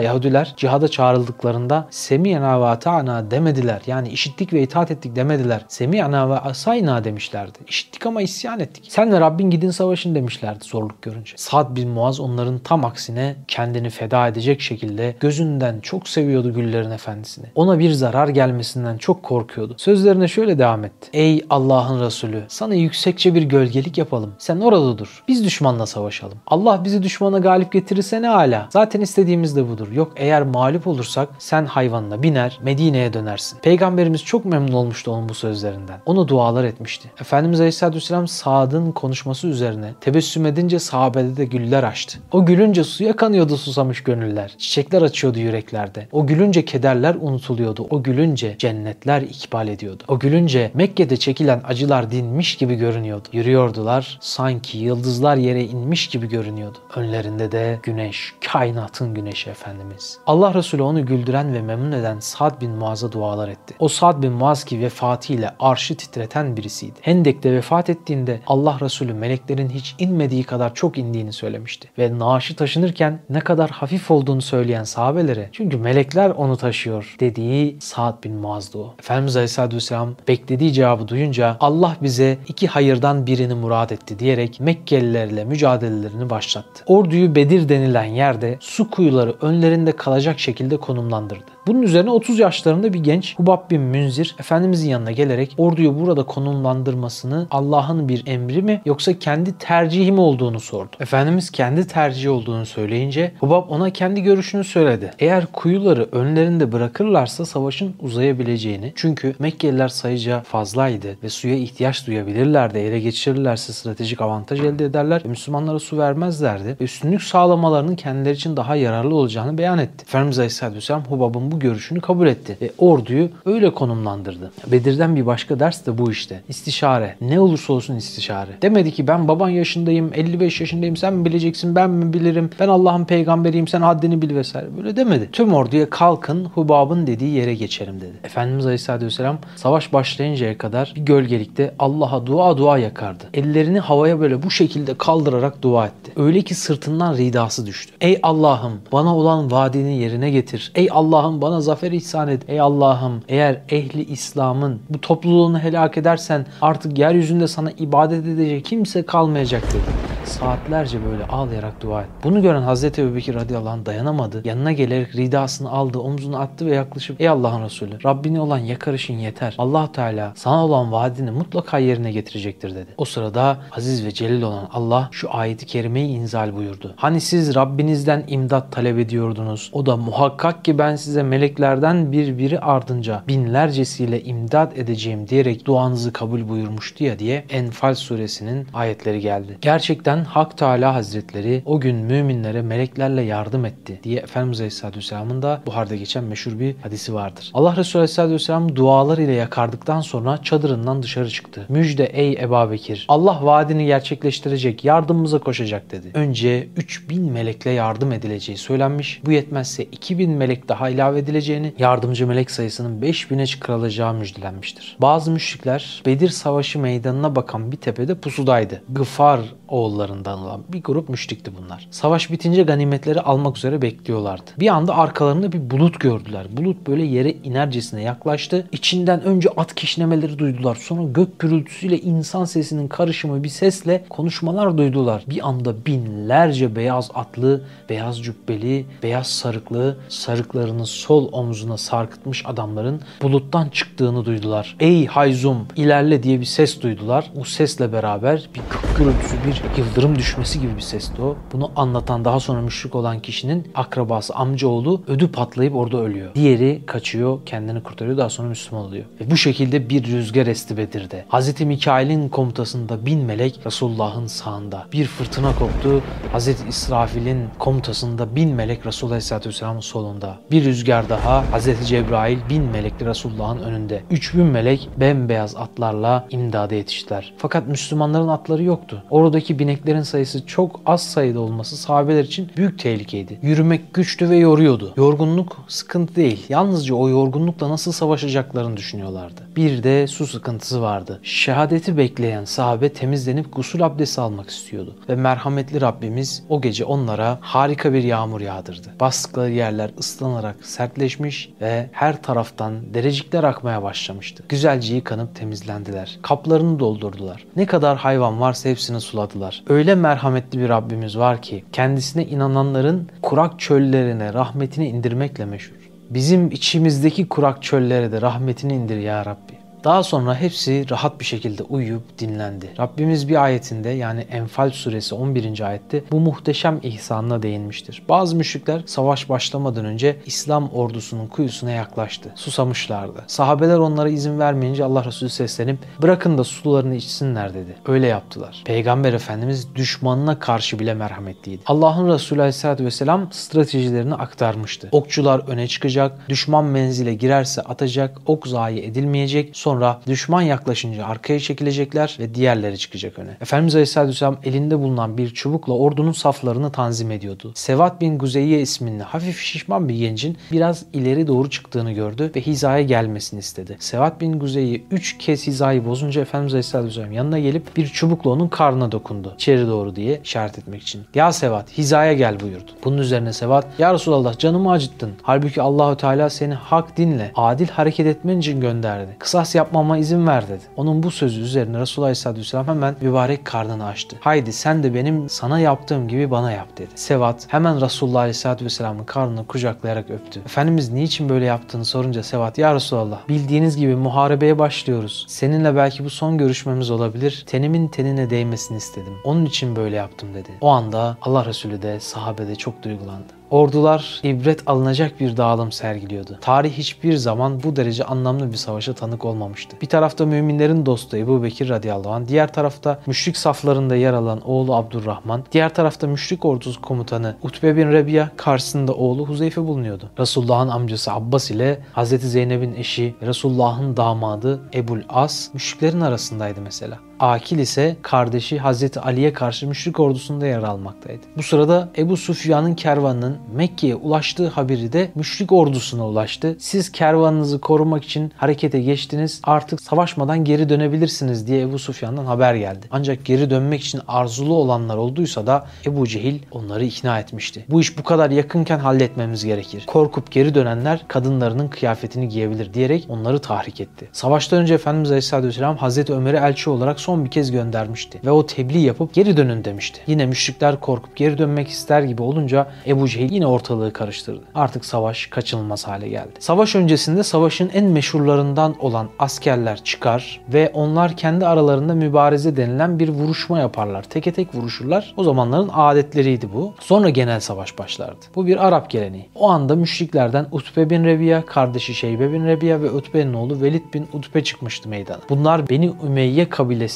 Yahudiler cihada çağrıldıklarında semiyana ve ata'na demediler. Yani işittik ve itaat ettik demediler. Semiyana ve asayna demişlerdi. İşittik ama isyan ettik. Sen ve Rabbin gidin savaşın demişlerdi zorluk görünce. Sa'd bin Muaz onların tam aksine kendini feda edecek şekilde gözünden çok seviyordu güllerin efendisini. Ona bir zarar gelmesinden çok korkuyordu. Sözlerine şöyle devam etti. Ey Allah'ın Resulü sana yüksekçe bir gölgelik yapalım. Sen orada dur. Biz düşmanla savaşalım. Allah bizi düşmana galip getirirse ne hala. Zaten istediğimiz de budur. Yok eğer mağlup olursak sen hayvanla biner Medine'ye dönersin. Peygamberimiz çok memnun olmuştu onun bu sözlerinden. Onu dualar etmişti. Efendimiz Aleyhisselatü Vesselam Saad'ın konuşması üzerine tebessüm edince sahabede de güller açtı. O gülünce suya kanıyordu susamış gönüller. Çiçekler açıyordu yüreklerde. O gülünce kederler unutuluyordu. O gülünce cennetler ikbal ediyordu. O gülünce Mekke'de çekilen acılar dinmiş gibi görünüyordu. Yürüyordular sanki yıldızlar yere inmiş gibi görünüyordu. Önlerinde de güneş, kainatın güneşi Efendimiz. Allah Resulü onu güldüren ve memnun eden Sa'd bin Muaz'a dualar etti. O Sa'd bin Muaz ki vefatıyla arşı titreten birisiydi. Hendek'te vefat ettiğinde Allah Resulü meleklerin hiç inmediği kadar çok indiğini söylemişti. Ve naaşı taşınırken ne kadar hafif olduğunu söyleyen sahabelere çünkü melekler onu taşıyor dediği Sa'd bin Muaz'dı o. Efendimiz Aleyhisselatü Vesselam beklediği cevabı duyunca Allah bize iki hayırdan birini murad etti diyerek Mekkelilerle mücadelelerini başlattı. Orduyu Bedir denilen yerde su kuyuları önlerinde kalacak şekilde konumlandırdı. Bunun üzerine 30 yaşlarında bir genç Hubab bin Münzir Efendimizin yanına gelerek orduyu burada konumlandırmasını Allah'ın bir emri mi yoksa kendi tercihi mi olduğunu sordu. Efendimiz kendi tercihi olduğunu söyleyince Hubab ona kendi görüşünü söyledi. Eğer kuyuları önlerinde bırakırlarsa savaşın uzayabileceğini çünkü Mekkeliler sayıca fazlaydı ve suya ihtiyaç duyabilirlerdi. Ele geçirirlerse stratejik avantaj elde ederler. Müslümanlara su vermezlerdi. Ve üstünlük sağlamalarının kendileri için daha yararlı olacağını beyan etti. Efendimiz Aleyhisselatü Vesselam Hubab'ın bu görüşünü kabul etti ve orduyu öyle konumlandırdı. Bedir'den bir başka ders de bu işte. İstişare. Ne olursa olsun istişare. Demedi ki ben baban yaşındayım, 55 yaşındayım, sen mi bileceksin, ben mi bilirim, ben Allah'ın peygamberiyim, sen haddini bil vesaire. Böyle demedi. Tüm orduya kalkın Hubab'ın dediği yere geçerim dedi. Efendimiz Aleyhisselatü Vesselam savaş başlayıncaya kadar bir gölgelikte Allah'a dua dua yakardı. Ellerini havaya böyle bu şekilde kaldırarak dua etti. Öyle ki sırtından ridası düştü. Ey Allah'ım bana olan vaadini yerine getir. Ey Allah'ım bana zafer ihsan et. Ey Allah'ım eğer ehli İslam'ın bu topluluğunu helak edersen artık yeryüzünde sana ibadet edecek kimse kalmayacak dedi. Saatlerce böyle ağlayarak dua etti. Bunu gören Hazreti Ebubekir radıyallahu anh dayanamadı. Yanına gelerek ridasını aldı, omzunu attı ve yaklaşıp Ey Allah'ın Resulü Rabbine olan yakarışın yeter. allah Teala sana olan vaadini mutlaka yerine getirecektir dedi. O sırada aziz ve celil olan Allah şu ayeti kerimeyi inzal buyurdu. Hani siz Rabbinizden imdat talep ediyordunuz. O da muhakkak ki ben size meleklerden bir biri ardınca binlercesiyle imdat edeceğim diyerek duanızı kabul buyurmuştu ya diye Enfal suresinin ayetleri geldi. Gerçekten Hak Teala Hazretleri o gün müminlere meleklerle yardım etti diye Efendimiz Aleyhisselatü Vesselam'ın da Buhar'da geçen meşhur bir hadisi vardır. Allah Resulü Aleyhisselatü Vesselam dualar ile yakardıktan sonra çadırından dışarı çıktı. Müjde ey Ebu Bekir Allah vaadini gerçekleştirecek yardımımıza koşacak dedi. Önce 3000 melekle yardım edileceği söylenmiş. Bu yetmezse 2000 melek daha ilave edileceğini, yardımcı melek sayısının 5000'e çıkarılacağı müjdelenmiştir. Bazı müşrikler Bedir Savaşı meydanına bakan bir tepede pusudaydı. Gıfar oğullarından olan bir grup müşrikti bunlar. Savaş bitince ganimetleri almak üzere bekliyorlardı. Bir anda arkalarında bir bulut gördüler. Bulut böyle yere inercesine yaklaştı. İçinden önce at kişnemeleri duydular. Sonra gök gürültüsüyle insan sesinin karışımı bir sesle konuşmalar duydular. Bir anda binlerce beyaz atlı, beyaz cübbeli, beyaz sarıklı, sarıklarını sol omzuna sarkıtmış adamların buluttan çıktığını duydular. Ey Hayzum ilerle diye bir ses duydular. O sesle beraber bir gök gürültüsü, bir yıldırım düşmesi gibi bir sesti o. Bunu anlatan daha sonra müşrik olan kişinin akrabası, amcaoğlu ödü patlayıp orada ölüyor. Diğeri kaçıyor, kendini kurtarıyor daha sonra Müslüman oluyor. Ve bu şekilde bir rüzgar esti Bedir'de. Hz. Mikail'in komutasında bin melek Resulullah'ın sağında. Bir fırtına koptu. Hz. İsrafil'in komutasında bin melek Resulullah Aleyhisselatü Vesselam'ın solunda. Bir rüzgar daha Hz. Cebrail bin melekli Resulullah'ın önünde. 3000 melek bembeyaz atlarla imdada yetiştiler. Fakat Müslümanların atları yoktu. Oradaki binekler Meleklerin sayısı çok az sayıda olması sahabeler için büyük tehlikeydi. Yürümek güçtü ve yoruyordu. Yorgunluk sıkıntı değil. Yalnızca o yorgunlukla nasıl savaşacaklarını düşünüyorlardı. Bir de su sıkıntısı vardı. Şehadeti bekleyen sahabe temizlenip gusül abdesti almak istiyordu. Ve merhametli Rabbimiz o gece onlara harika bir yağmur yağdırdı. Bastıkları yerler ıslanarak sertleşmiş ve her taraftan derecikler akmaya başlamıştı. Güzelce yıkanıp temizlendiler. Kaplarını doldurdular. Ne kadar hayvan varsa hepsini suladılar. Öyle merhametli bir Rabbimiz var ki kendisine inananların kurak çöllerine rahmetini indirmekle meşhur. Bizim içimizdeki kurak çöllere de rahmetini indir ya Rabbi. Daha sonra hepsi rahat bir şekilde uyuyup dinlendi. Rabbimiz bir ayetinde yani Enfal suresi 11. ayette bu muhteşem ihsanına değinmiştir. Bazı müşrikler savaş başlamadan önce İslam ordusunun kuyusuna yaklaştı. Susamışlardı. Sahabeler onlara izin vermeyince Allah Resulü seslenip bırakın da sularını içsinler dedi. Öyle yaptılar. Peygamber Efendimiz düşmanına karşı bile merhametliydi. Allah'ın Resulü Aleyhisselatü Vesselam stratejilerini aktarmıştı. Okçular öne çıkacak, düşman menzile girerse atacak, ok zayi edilmeyecek, sonra Sonra düşman yaklaşınca arkaya çekilecekler ve diğerleri çıkacak öne. Efendimiz Aleyhisselatü Vesselam elinde bulunan bir çubukla ordunun saflarını tanzim ediyordu. Sevat bin Guzeyye isminde hafif şişman bir gencin biraz ileri doğru çıktığını gördü ve hizaya gelmesini istedi. Sevat bin Guzeyye 3 kez hizayı bozunca Efendimiz Aleyhisselatü Vesselam yanına gelip bir çubukla onun karnına dokundu. İçeri doğru diye işaret etmek için. Ya Sevat hizaya gel buyurdu. Bunun üzerine Sevat ya Resulallah canımı acıttın. Halbuki Allahü Teala seni hak dinle, adil hareket etmen için gönderdi. Kısas yapmama izin ver dedi. Onun bu sözü üzerine Resulullah Aleyhisselatü Vesselam hemen mübarek karnını açtı. Haydi sen de benim sana yaptığım gibi bana yap dedi. Sevat hemen Resulullah Aleyhisselatü Vesselam'ın karnını kucaklayarak öptü. Efendimiz niçin böyle yaptığını sorunca Sevat ya Resulallah bildiğiniz gibi muharebeye başlıyoruz. Seninle belki bu son görüşmemiz olabilir. Tenimin tenine değmesini istedim. Onun için böyle yaptım dedi. O anda Allah Resulü de sahabe de çok duygulandı. Ordular ibret alınacak bir dağılım sergiliyordu. Tarih hiçbir zaman bu derece anlamlı bir savaşa tanık olmamıştı. Bir tarafta müminlerin dostu Ebu Bekir radıyallahu anh, diğer tarafta müşrik saflarında yer alan oğlu Abdurrahman, diğer tarafta müşrik ordusu komutanı Utbe bin Rebiya, karşısında oğlu Huzeyfe bulunuyordu. Resulullah'ın amcası Abbas ile Hazreti Zeynep'in eşi Resulullah'ın damadı Ebul As müşriklerin arasındaydı mesela. Akil ise kardeşi Hazreti Ali'ye karşı müşrik ordusunda yer almaktaydı. Bu sırada Ebu Sufyan'ın kervanının Mekke'ye ulaştığı haberi de müşrik ordusuna ulaştı. Siz kervanınızı korumak için harekete geçtiniz. Artık savaşmadan geri dönebilirsiniz diye Ebu Sufyan'dan haber geldi. Ancak geri dönmek için arzulu olanlar olduysa da Ebu Cehil onları ikna etmişti. Bu iş bu kadar yakınken halletmemiz gerekir. Korkup geri dönenler kadınlarının kıyafetini giyebilir diyerek onları tahrik etti. Savaştan önce Efendimiz Aleyhisselatü Vesselam Hazreti Ömer'i elçi olarak son bir kez göndermişti. Ve o tebliğ yapıp geri dönün demişti. Yine müşrikler korkup geri dönmek ister gibi olunca Ebu Cehil yine ortalığı karıştırdı. Artık savaş kaçınılmaz hale geldi. Savaş öncesinde savaşın en meşhurlarından olan askerler çıkar ve onlar kendi aralarında mübareze denilen bir vuruşma yaparlar. Teke tek vuruşurlar. O zamanların adetleriydi bu. Sonra genel savaş başlardı. Bu bir Arap geleneği. O anda müşriklerden Utbe bin Rebiya, kardeşi Şeybe bin Rebiya ve Utbe'nin oğlu Velid bin Utbe çıkmıştı meydana. Bunlar Beni Ümeyye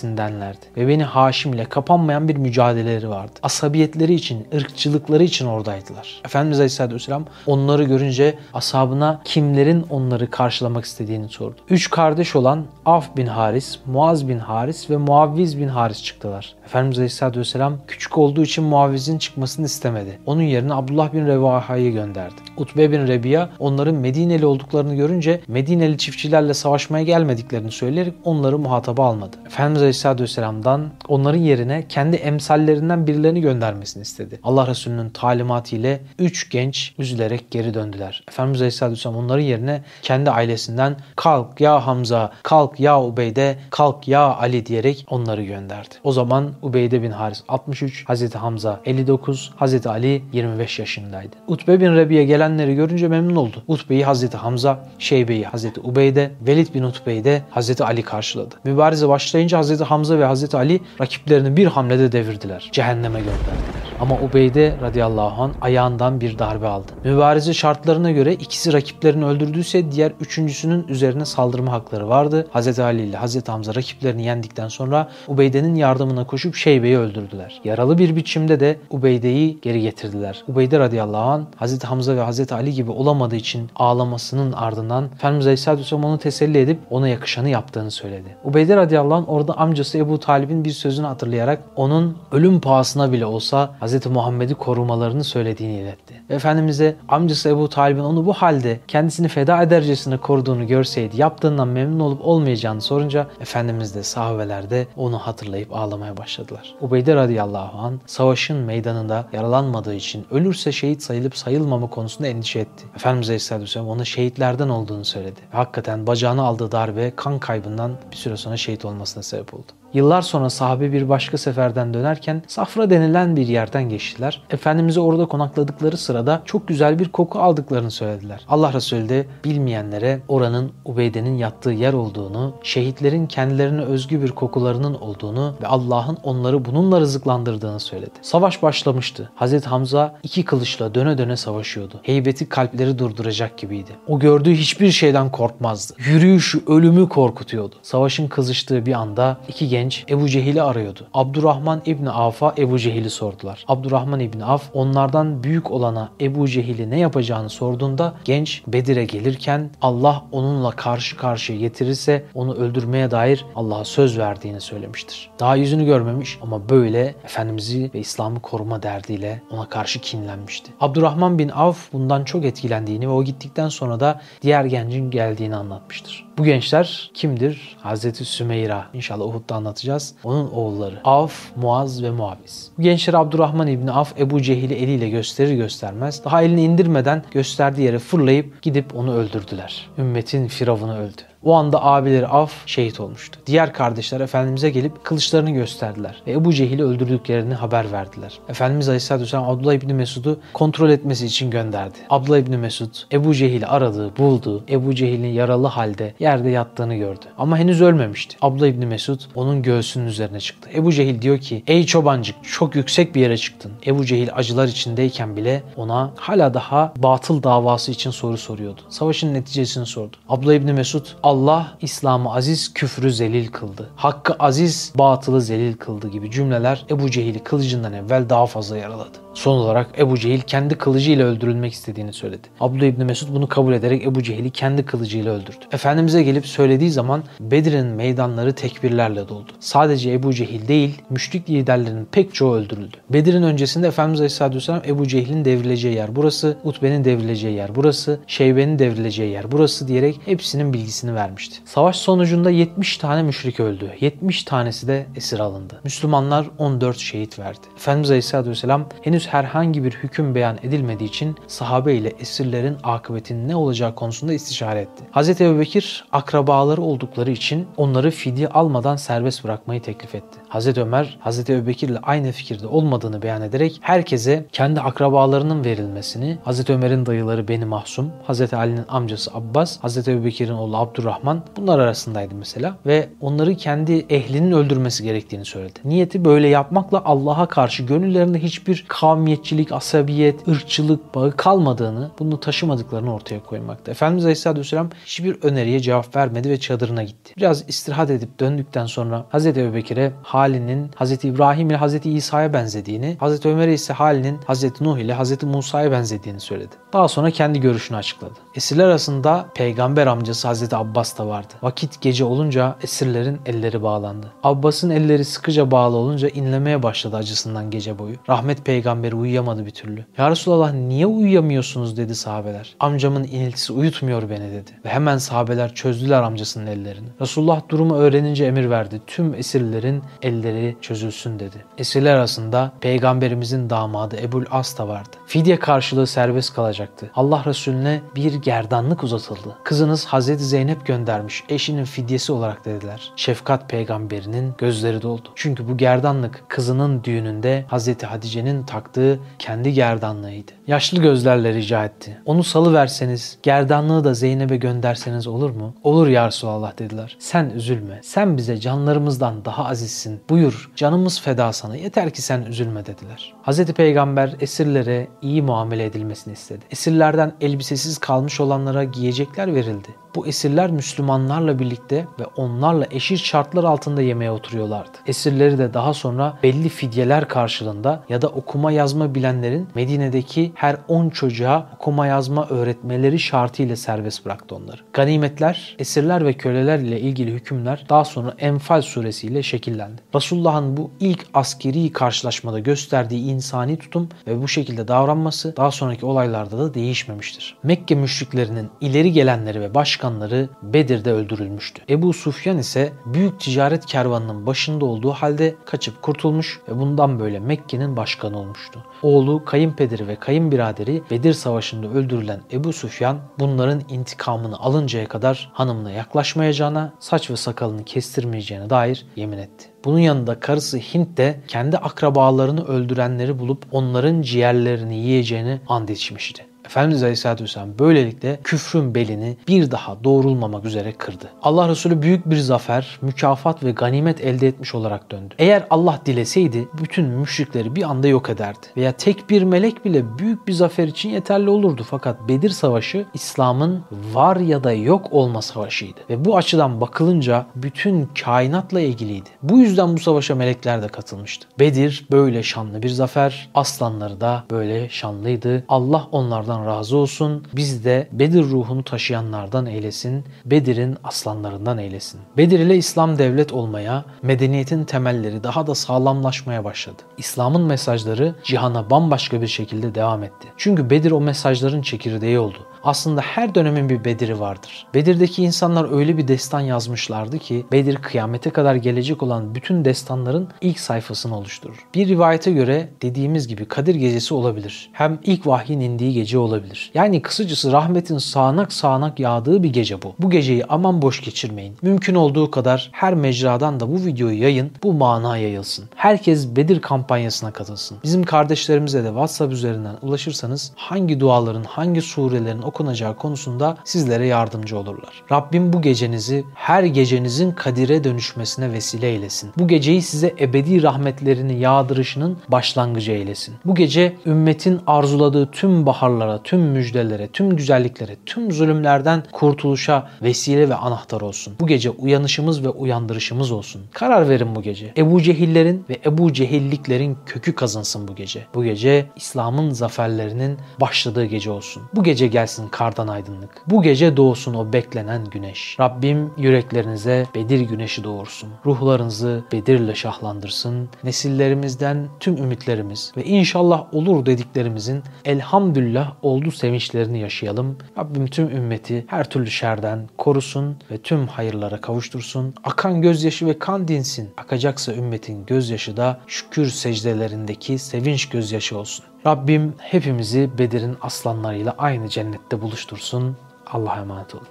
kabilesindenlerdi ve Beni Haşim ile kapanmayan bir mücadeleleri vardı. Asabiyetleri için, ırkçılıkları için oradaydılar. Efendimiz Aleyhisselatü Vesselam onları görünce ashabına kimlerin onları karşılamak istediğini sordu. Üç kardeş olan Af bin Haris, Muaz bin Haris ve Muavviz bin Haris çıktılar. Efendimiz Aleyhisselatü Vesselam küçük olduğu için Muavviz'in çıkmasını istemedi. Onun yerine Abdullah bin Revaha'yı gönderdi. Utbe bin Rebiya onların Medineli olduklarını görünce Medineli çiftçilerle savaşmaya gelmediklerini söyleyerek onları muhataba almadı. Efendimiz Aleyhisselatü Vesselam'dan onların yerine kendi emsallerinden birilerini göndermesini istedi. Allah Resulü'nün talimatı ile üç genç üzülerek geri döndüler. Efendimiz Aleyhisselatü Vesselam onların yerine kendi ailesinden kalk ya Hamza, kalk ya Ubeyde, kalk ya Ali diyerek onları gönderdi. O zaman Ubeyde bin Haris 63, Hazreti Hamza 59, Hazreti Ali 25 yaşındaydı. Utbe bin Rebi'ye gelenleri görünce memnun oldu. Utbe'yi Hazreti Hamza, Şeybe'yi Hazreti Ubeyde, Velid bin Utbe'yi de Hazreti Ali karşıladı. Mübarize başlayınca Hazreti Hamza ve Hazreti Ali rakiplerini bir hamlede devirdiler. Cehenneme gönderdiler. Ama Ubeyde radıyallahu anh ayağından bir darbe aldı. Mübareze şartlarına göre ikisi rakiplerini öldürdüyse diğer üçüncüsünün üzerine saldırma hakları vardı. Hz. Ali ile Hz. Hamza rakiplerini yendikten sonra Ubeyde'nin yardımına koşup Şeybe'yi öldürdüler. Yaralı bir biçimde de Ubeyde'yi geri getirdiler. Ubeyde radıyallahu anh Hz. Hamza ve Hz. Ali gibi olamadığı için ağlamasının ardından Efendimiz Aleyhisselatü Vesselam onu teselli edip ona yakışanı yaptığını söyledi. Ubeyde radıyallahu anh orada amcası Ebu Talib'in bir sözünü hatırlayarak onun ölüm pahasına bile olsa Hz. Muhammed'i korumalarını söylediğini iletti. Efendimiz'e amcası Ebu Talib'in onu bu halde kendisini feda edercesine koruduğunu görseydi yaptığından memnun olup olmayacağını sorunca Efendimiz de sahabeler de onu hatırlayıp ağlamaya başladılar. Ubeyde radıyallahu anh savaşın meydanında yaralanmadığı için ölürse şehit sayılıp sayılmama konusunda endişe etti. Efendimiz Aleyhisselatü Vesselam ona şehitlerden olduğunu söyledi. Ve hakikaten bacağına aldığı darbe kan kaybından bir süre sonra şehit olmasına sebep oldu. Yıllar sonra sahabe bir başka seferden dönerken Safra denilen bir yerden geçtiler. Efendimiz'e orada konakladıkları sırada çok güzel bir koku aldıklarını söylediler. Allah Resulü de bilmeyenlere oranın Ubeyde'nin yattığı yer olduğunu, şehitlerin kendilerine özgü bir kokularının olduğunu ve Allah'ın onları bununla rızıklandırdığını söyledi. Savaş başlamıştı. Hazreti Hamza iki kılıçla döne döne savaşıyordu. Heybeti kalpleri durduracak gibiydi. O gördüğü hiçbir şeyden korkmazdı. Yürüyüşü ölümü korkutuyordu. Savaşın kızıştığı bir anda iki genç genç Ebu Cehil'i arıyordu. Abdurrahman İbni Avf'a Ebu Cehil'i sordular. Abdurrahman İbni Avf onlardan büyük olana Ebu Cehil'i ne yapacağını sorduğunda genç Bedir'e gelirken Allah onunla karşı karşıya getirirse onu öldürmeye dair Allah'a söz verdiğini söylemiştir. Daha yüzünü görmemiş ama böyle Efendimiz'i ve İslam'ı koruma derdiyle ona karşı kinlenmişti. Abdurrahman bin Avf bundan çok etkilendiğini ve o gittikten sonra da diğer gencin geldiğini anlatmıştır. Bu gençler kimdir? Hazreti Sümeyra. İnşallah Uhud'da anlatacağız. Onun oğulları. Avf, Muaz ve Muaviz. Bu gençler Abdurrahman İbni Avf Ebu Cehil'i eliyle gösterir göstermez daha elini indirmeden gösterdiği yere fırlayıp gidip onu öldürdüler. Ümmetin firavunu öldü. O anda abileri Af şehit olmuştu. Diğer kardeşler Efendimiz'e gelip kılıçlarını gösterdiler ve Ebu Cehil'i öldürdüklerini haber verdiler. Efendimiz Aleyhisselatü Vesselam Abdullah İbni Mesud'u kontrol etmesi için gönderdi. Abdullah İbni Mesud Ebu Cehil'i aradı, buldu. Ebu Cehil'in yaralı halde yerde yattığını gördü. Ama henüz ölmemişti. Abdullah İbni Mesud onun göğsünün üzerine çıktı. Ebu Cehil diyor ki ey çobancık çok yüksek bir yere çıktın. Ebu Cehil acılar içindeyken bile ona hala daha batıl davası için soru soruyordu. Savaşın neticesini sordu. Abdullah İbni Mesud Allah İslam'ı aziz, küfrü zelil kıldı. Hakkı aziz, batılı zelil kıldı gibi cümleler Ebu Cehil'i kılıcından evvel daha fazla yaraladı. Son olarak Ebu Cehil kendi kılıcıyla öldürülmek istediğini söyledi. Abdullah İbni Mesud bunu kabul ederek Ebu Cehil'i kendi kılıcıyla öldürdü. Efendimiz'e gelip söylediği zaman Bedir'in meydanları tekbirlerle doldu. Sadece Ebu Cehil değil, müşrik liderlerin pek çoğu öldürüldü. Bedir'in öncesinde Efendimiz Aleyhisselatü Vesselam Ebu Cehil'in devrileceği yer burası, Utbe'nin devrileceği yer burası, Şeybe'nin devrileceği yer burası diyerek hepsinin bilgisini vermişti. Savaş sonucunda 70 tane müşrik öldü. 70 tanesi de esir alındı. Müslümanlar 14 şehit verdi. Efendimiz Aleyhisselatü Vesselam henüz henüz herhangi bir hüküm beyan edilmediği için sahabe ile esirlerin akıbetinin ne olacağı konusunda istişare etti. Hz. Ebubekir akrabaları oldukları için onları fidye almadan serbest bırakmayı teklif etti. Hz. Ömer, Hz. Ebubekir ile aynı fikirde olmadığını beyan ederek herkese kendi akrabalarının verilmesini, Hz. Ömer'in dayıları Beni Mahsum, Hz. Ali'nin amcası Abbas, Hz. Ebubekir'in oğlu Abdurrahman bunlar arasındaydı mesela ve onları kendi ehlinin öldürmesi gerektiğini söyledi. Niyeti böyle yapmakla Allah'a karşı gönüllerinde hiçbir kavmiyetçilik, asabiyet, ırkçılık bağı kalmadığını, bunu taşımadıklarını ortaya koymakta. Efendimiz Aleyhisselatü Vesselam hiçbir öneriye cevap vermedi ve çadırına gitti. Biraz istirahat edip döndükten sonra Hz. Ebubekir'e halinin Hz. İbrahim ile Hz. İsa'ya benzediğini, Hz. Ömer'e ise halinin Hz. Nuh ile Hz. Musa'ya benzediğini söyledi. Daha sonra kendi görüşünü açıkladı. Esirler arasında peygamber amcası Hz. Abbas da vardı. Vakit gece olunca esirlerin elleri bağlandı. Abbas'ın elleri sıkıca bağlı olunca inlemeye başladı acısından gece boyu. Rahmet peygamberi uyuyamadı bir türlü. Ya Resulallah niye uyuyamıyorsunuz dedi sahabeler. Amcamın iniltisi uyutmuyor beni dedi. Ve hemen sahabeler çözdüler amcasının ellerini. Resulullah durumu öğrenince emir verdi. Tüm esirlerin elleri çözülsün dedi. Esirler arasında peygamberimizin damadı Ebul As da vardı. Fidye karşılığı serbest kalacaktı. Allah Resulüne bir gerdanlık uzatıldı. Kızınız Hazreti Zeynep göndermiş eşinin fidyesi olarak dediler. Şefkat peygamberinin gözleri doldu. Çünkü bu gerdanlık kızının düğününde Hazreti Hatice'nin taktığı kendi gerdanlığıydı. Yaşlı gözlerle rica etti. Onu salı verseniz, gerdanlığı da Zeynep'e gönderseniz olur mu? Olur ya Resulallah dediler. Sen üzülme. Sen bize canlarımızdan daha azizsin. Buyur canımız feda sana yeter ki sen üzülme dediler. Hz. Peygamber esirlere iyi muamele edilmesini istedi. Esirlerden elbisesiz kalmış olanlara giyecekler verildi. Bu esirler Müslümanlarla birlikte ve onlarla eşit şartlar altında yemeğe oturuyorlardı. Esirleri de daha sonra belli fidyeler karşılığında ya da okuma yazma bilenlerin Medine'deki her 10 çocuğa okuma yazma öğretmeleri şartıyla serbest bıraktı onları. Ganimetler, esirler ve köleler ile ilgili hükümler daha sonra Enfal suresiyle şekillendi. Resulullah'ın bu ilk askeri karşılaşmada gösterdiği insani tutum ve bu şekilde davranması daha sonraki olaylarda da değişmemiştir. Mekke müşriklerinin ileri gelenleri ve başkanları Bedir'de öldürülmüştü. Ebu Sufyan ise büyük ticaret kervanının başında olduğu halde kaçıp kurtulmuş ve bundan böyle Mekke'nin başkanı olmuştu. Oğlu, kayınpederi ve kayınbiraderi Bedir Savaşı'nda öldürülen Ebu Sufyan bunların intikamını alıncaya kadar hanımına yaklaşmayacağına, saç ve sakalını kestirmeyeceğine dair yemin etti. Bunun yanında karısı Hint de kendi akrabalarını öldürenleri bulup onların ciğerlerini yiyeceğini and içmişti. Efendimiz Aleyhisselatü Vesselam böylelikle küfrün belini bir daha doğrulmamak üzere kırdı. Allah Resulü büyük bir zafer, mükafat ve ganimet elde etmiş olarak döndü. Eğer Allah dileseydi bütün müşrikleri bir anda yok ederdi. Veya tek bir melek bile büyük bir zafer için yeterli olurdu. Fakat Bedir Savaşı İslam'ın var ya da yok olma savaşıydı. Ve bu açıdan bakılınca bütün kainatla ilgiliydi. Bu yüzden bu savaşa melekler de katılmıştı. Bedir böyle şanlı bir zafer, aslanları da böyle şanlıydı. Allah onlardan onlardan razı olsun. Biz de Bedir ruhunu taşıyanlardan eylesin. Bedir'in aslanlarından eylesin. Bedir ile İslam devlet olmaya, medeniyetin temelleri daha da sağlamlaşmaya başladı. İslam'ın mesajları cihana bambaşka bir şekilde devam etti. Çünkü Bedir o mesajların çekirdeği oldu. Aslında her dönemin bir Bedir'i vardır. Bedir'deki insanlar öyle bir destan yazmışlardı ki Bedir kıyamete kadar gelecek olan bütün destanların ilk sayfasını oluşturur. Bir rivayete göre dediğimiz gibi Kadir gecesi olabilir. Hem ilk vahyin indiği gece olabilir. Yani kısacası rahmetin sağanak sağanak yağdığı bir gece bu. Bu geceyi aman boş geçirmeyin. Mümkün olduğu kadar her mecradan da bu videoyu yayın, bu mana yayılsın. Herkes Bedir kampanyasına katılsın. Bizim kardeşlerimize de WhatsApp üzerinden ulaşırsanız hangi duaların, hangi surelerin okunacağı konusunda sizlere yardımcı olurlar. Rabbim bu gecenizi her gecenizin kadire dönüşmesine vesile eylesin. Bu geceyi size ebedi rahmetlerini yağdırışının başlangıcı eylesin. Bu gece ümmetin arzuladığı tüm baharlara, tüm müjdelere, tüm güzelliklere, tüm zulümlerden kurtuluşa vesile ve anahtar olsun. Bu gece uyanışımız ve uyandırışımız olsun. Karar verin bu gece. Ebu Cehillerin ve Ebu Cehilliklerin kökü kazınsın bu gece. Bu gece İslam'ın zaferlerinin başladığı gece olsun. Bu gece gelsin kardan aydınlık. Bu gece doğsun o beklenen güneş. Rabbim yüreklerinize Bedir güneşi doğursun. Ruhlarınızı Bedir'le şahlandırsın. Nesillerimizden tüm ümitlerimiz ve inşallah olur dediklerimizin elhamdülillah oldu sevinçlerini yaşayalım. Rabbim tüm ümmeti her türlü şerden korusun ve tüm hayırlara kavuştursun. Akan gözyaşı ve kan dinsin. Akacaksa ümmetin gözyaşı da şükür secdelerindeki sevinç gözyaşı olsun. Rabbim hepimizi Bedir'in aslanlarıyla aynı cennette buluştursun. Allah'a emanet olun.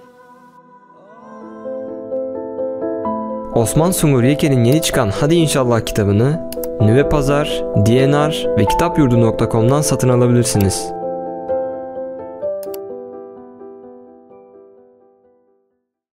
Osman Sungur Yeke'nin yeni çıkan Hadi İnşallah kitabını Nüve Pazar, DNR ve kitapyurdu.com'dan satın alabilirsiniz.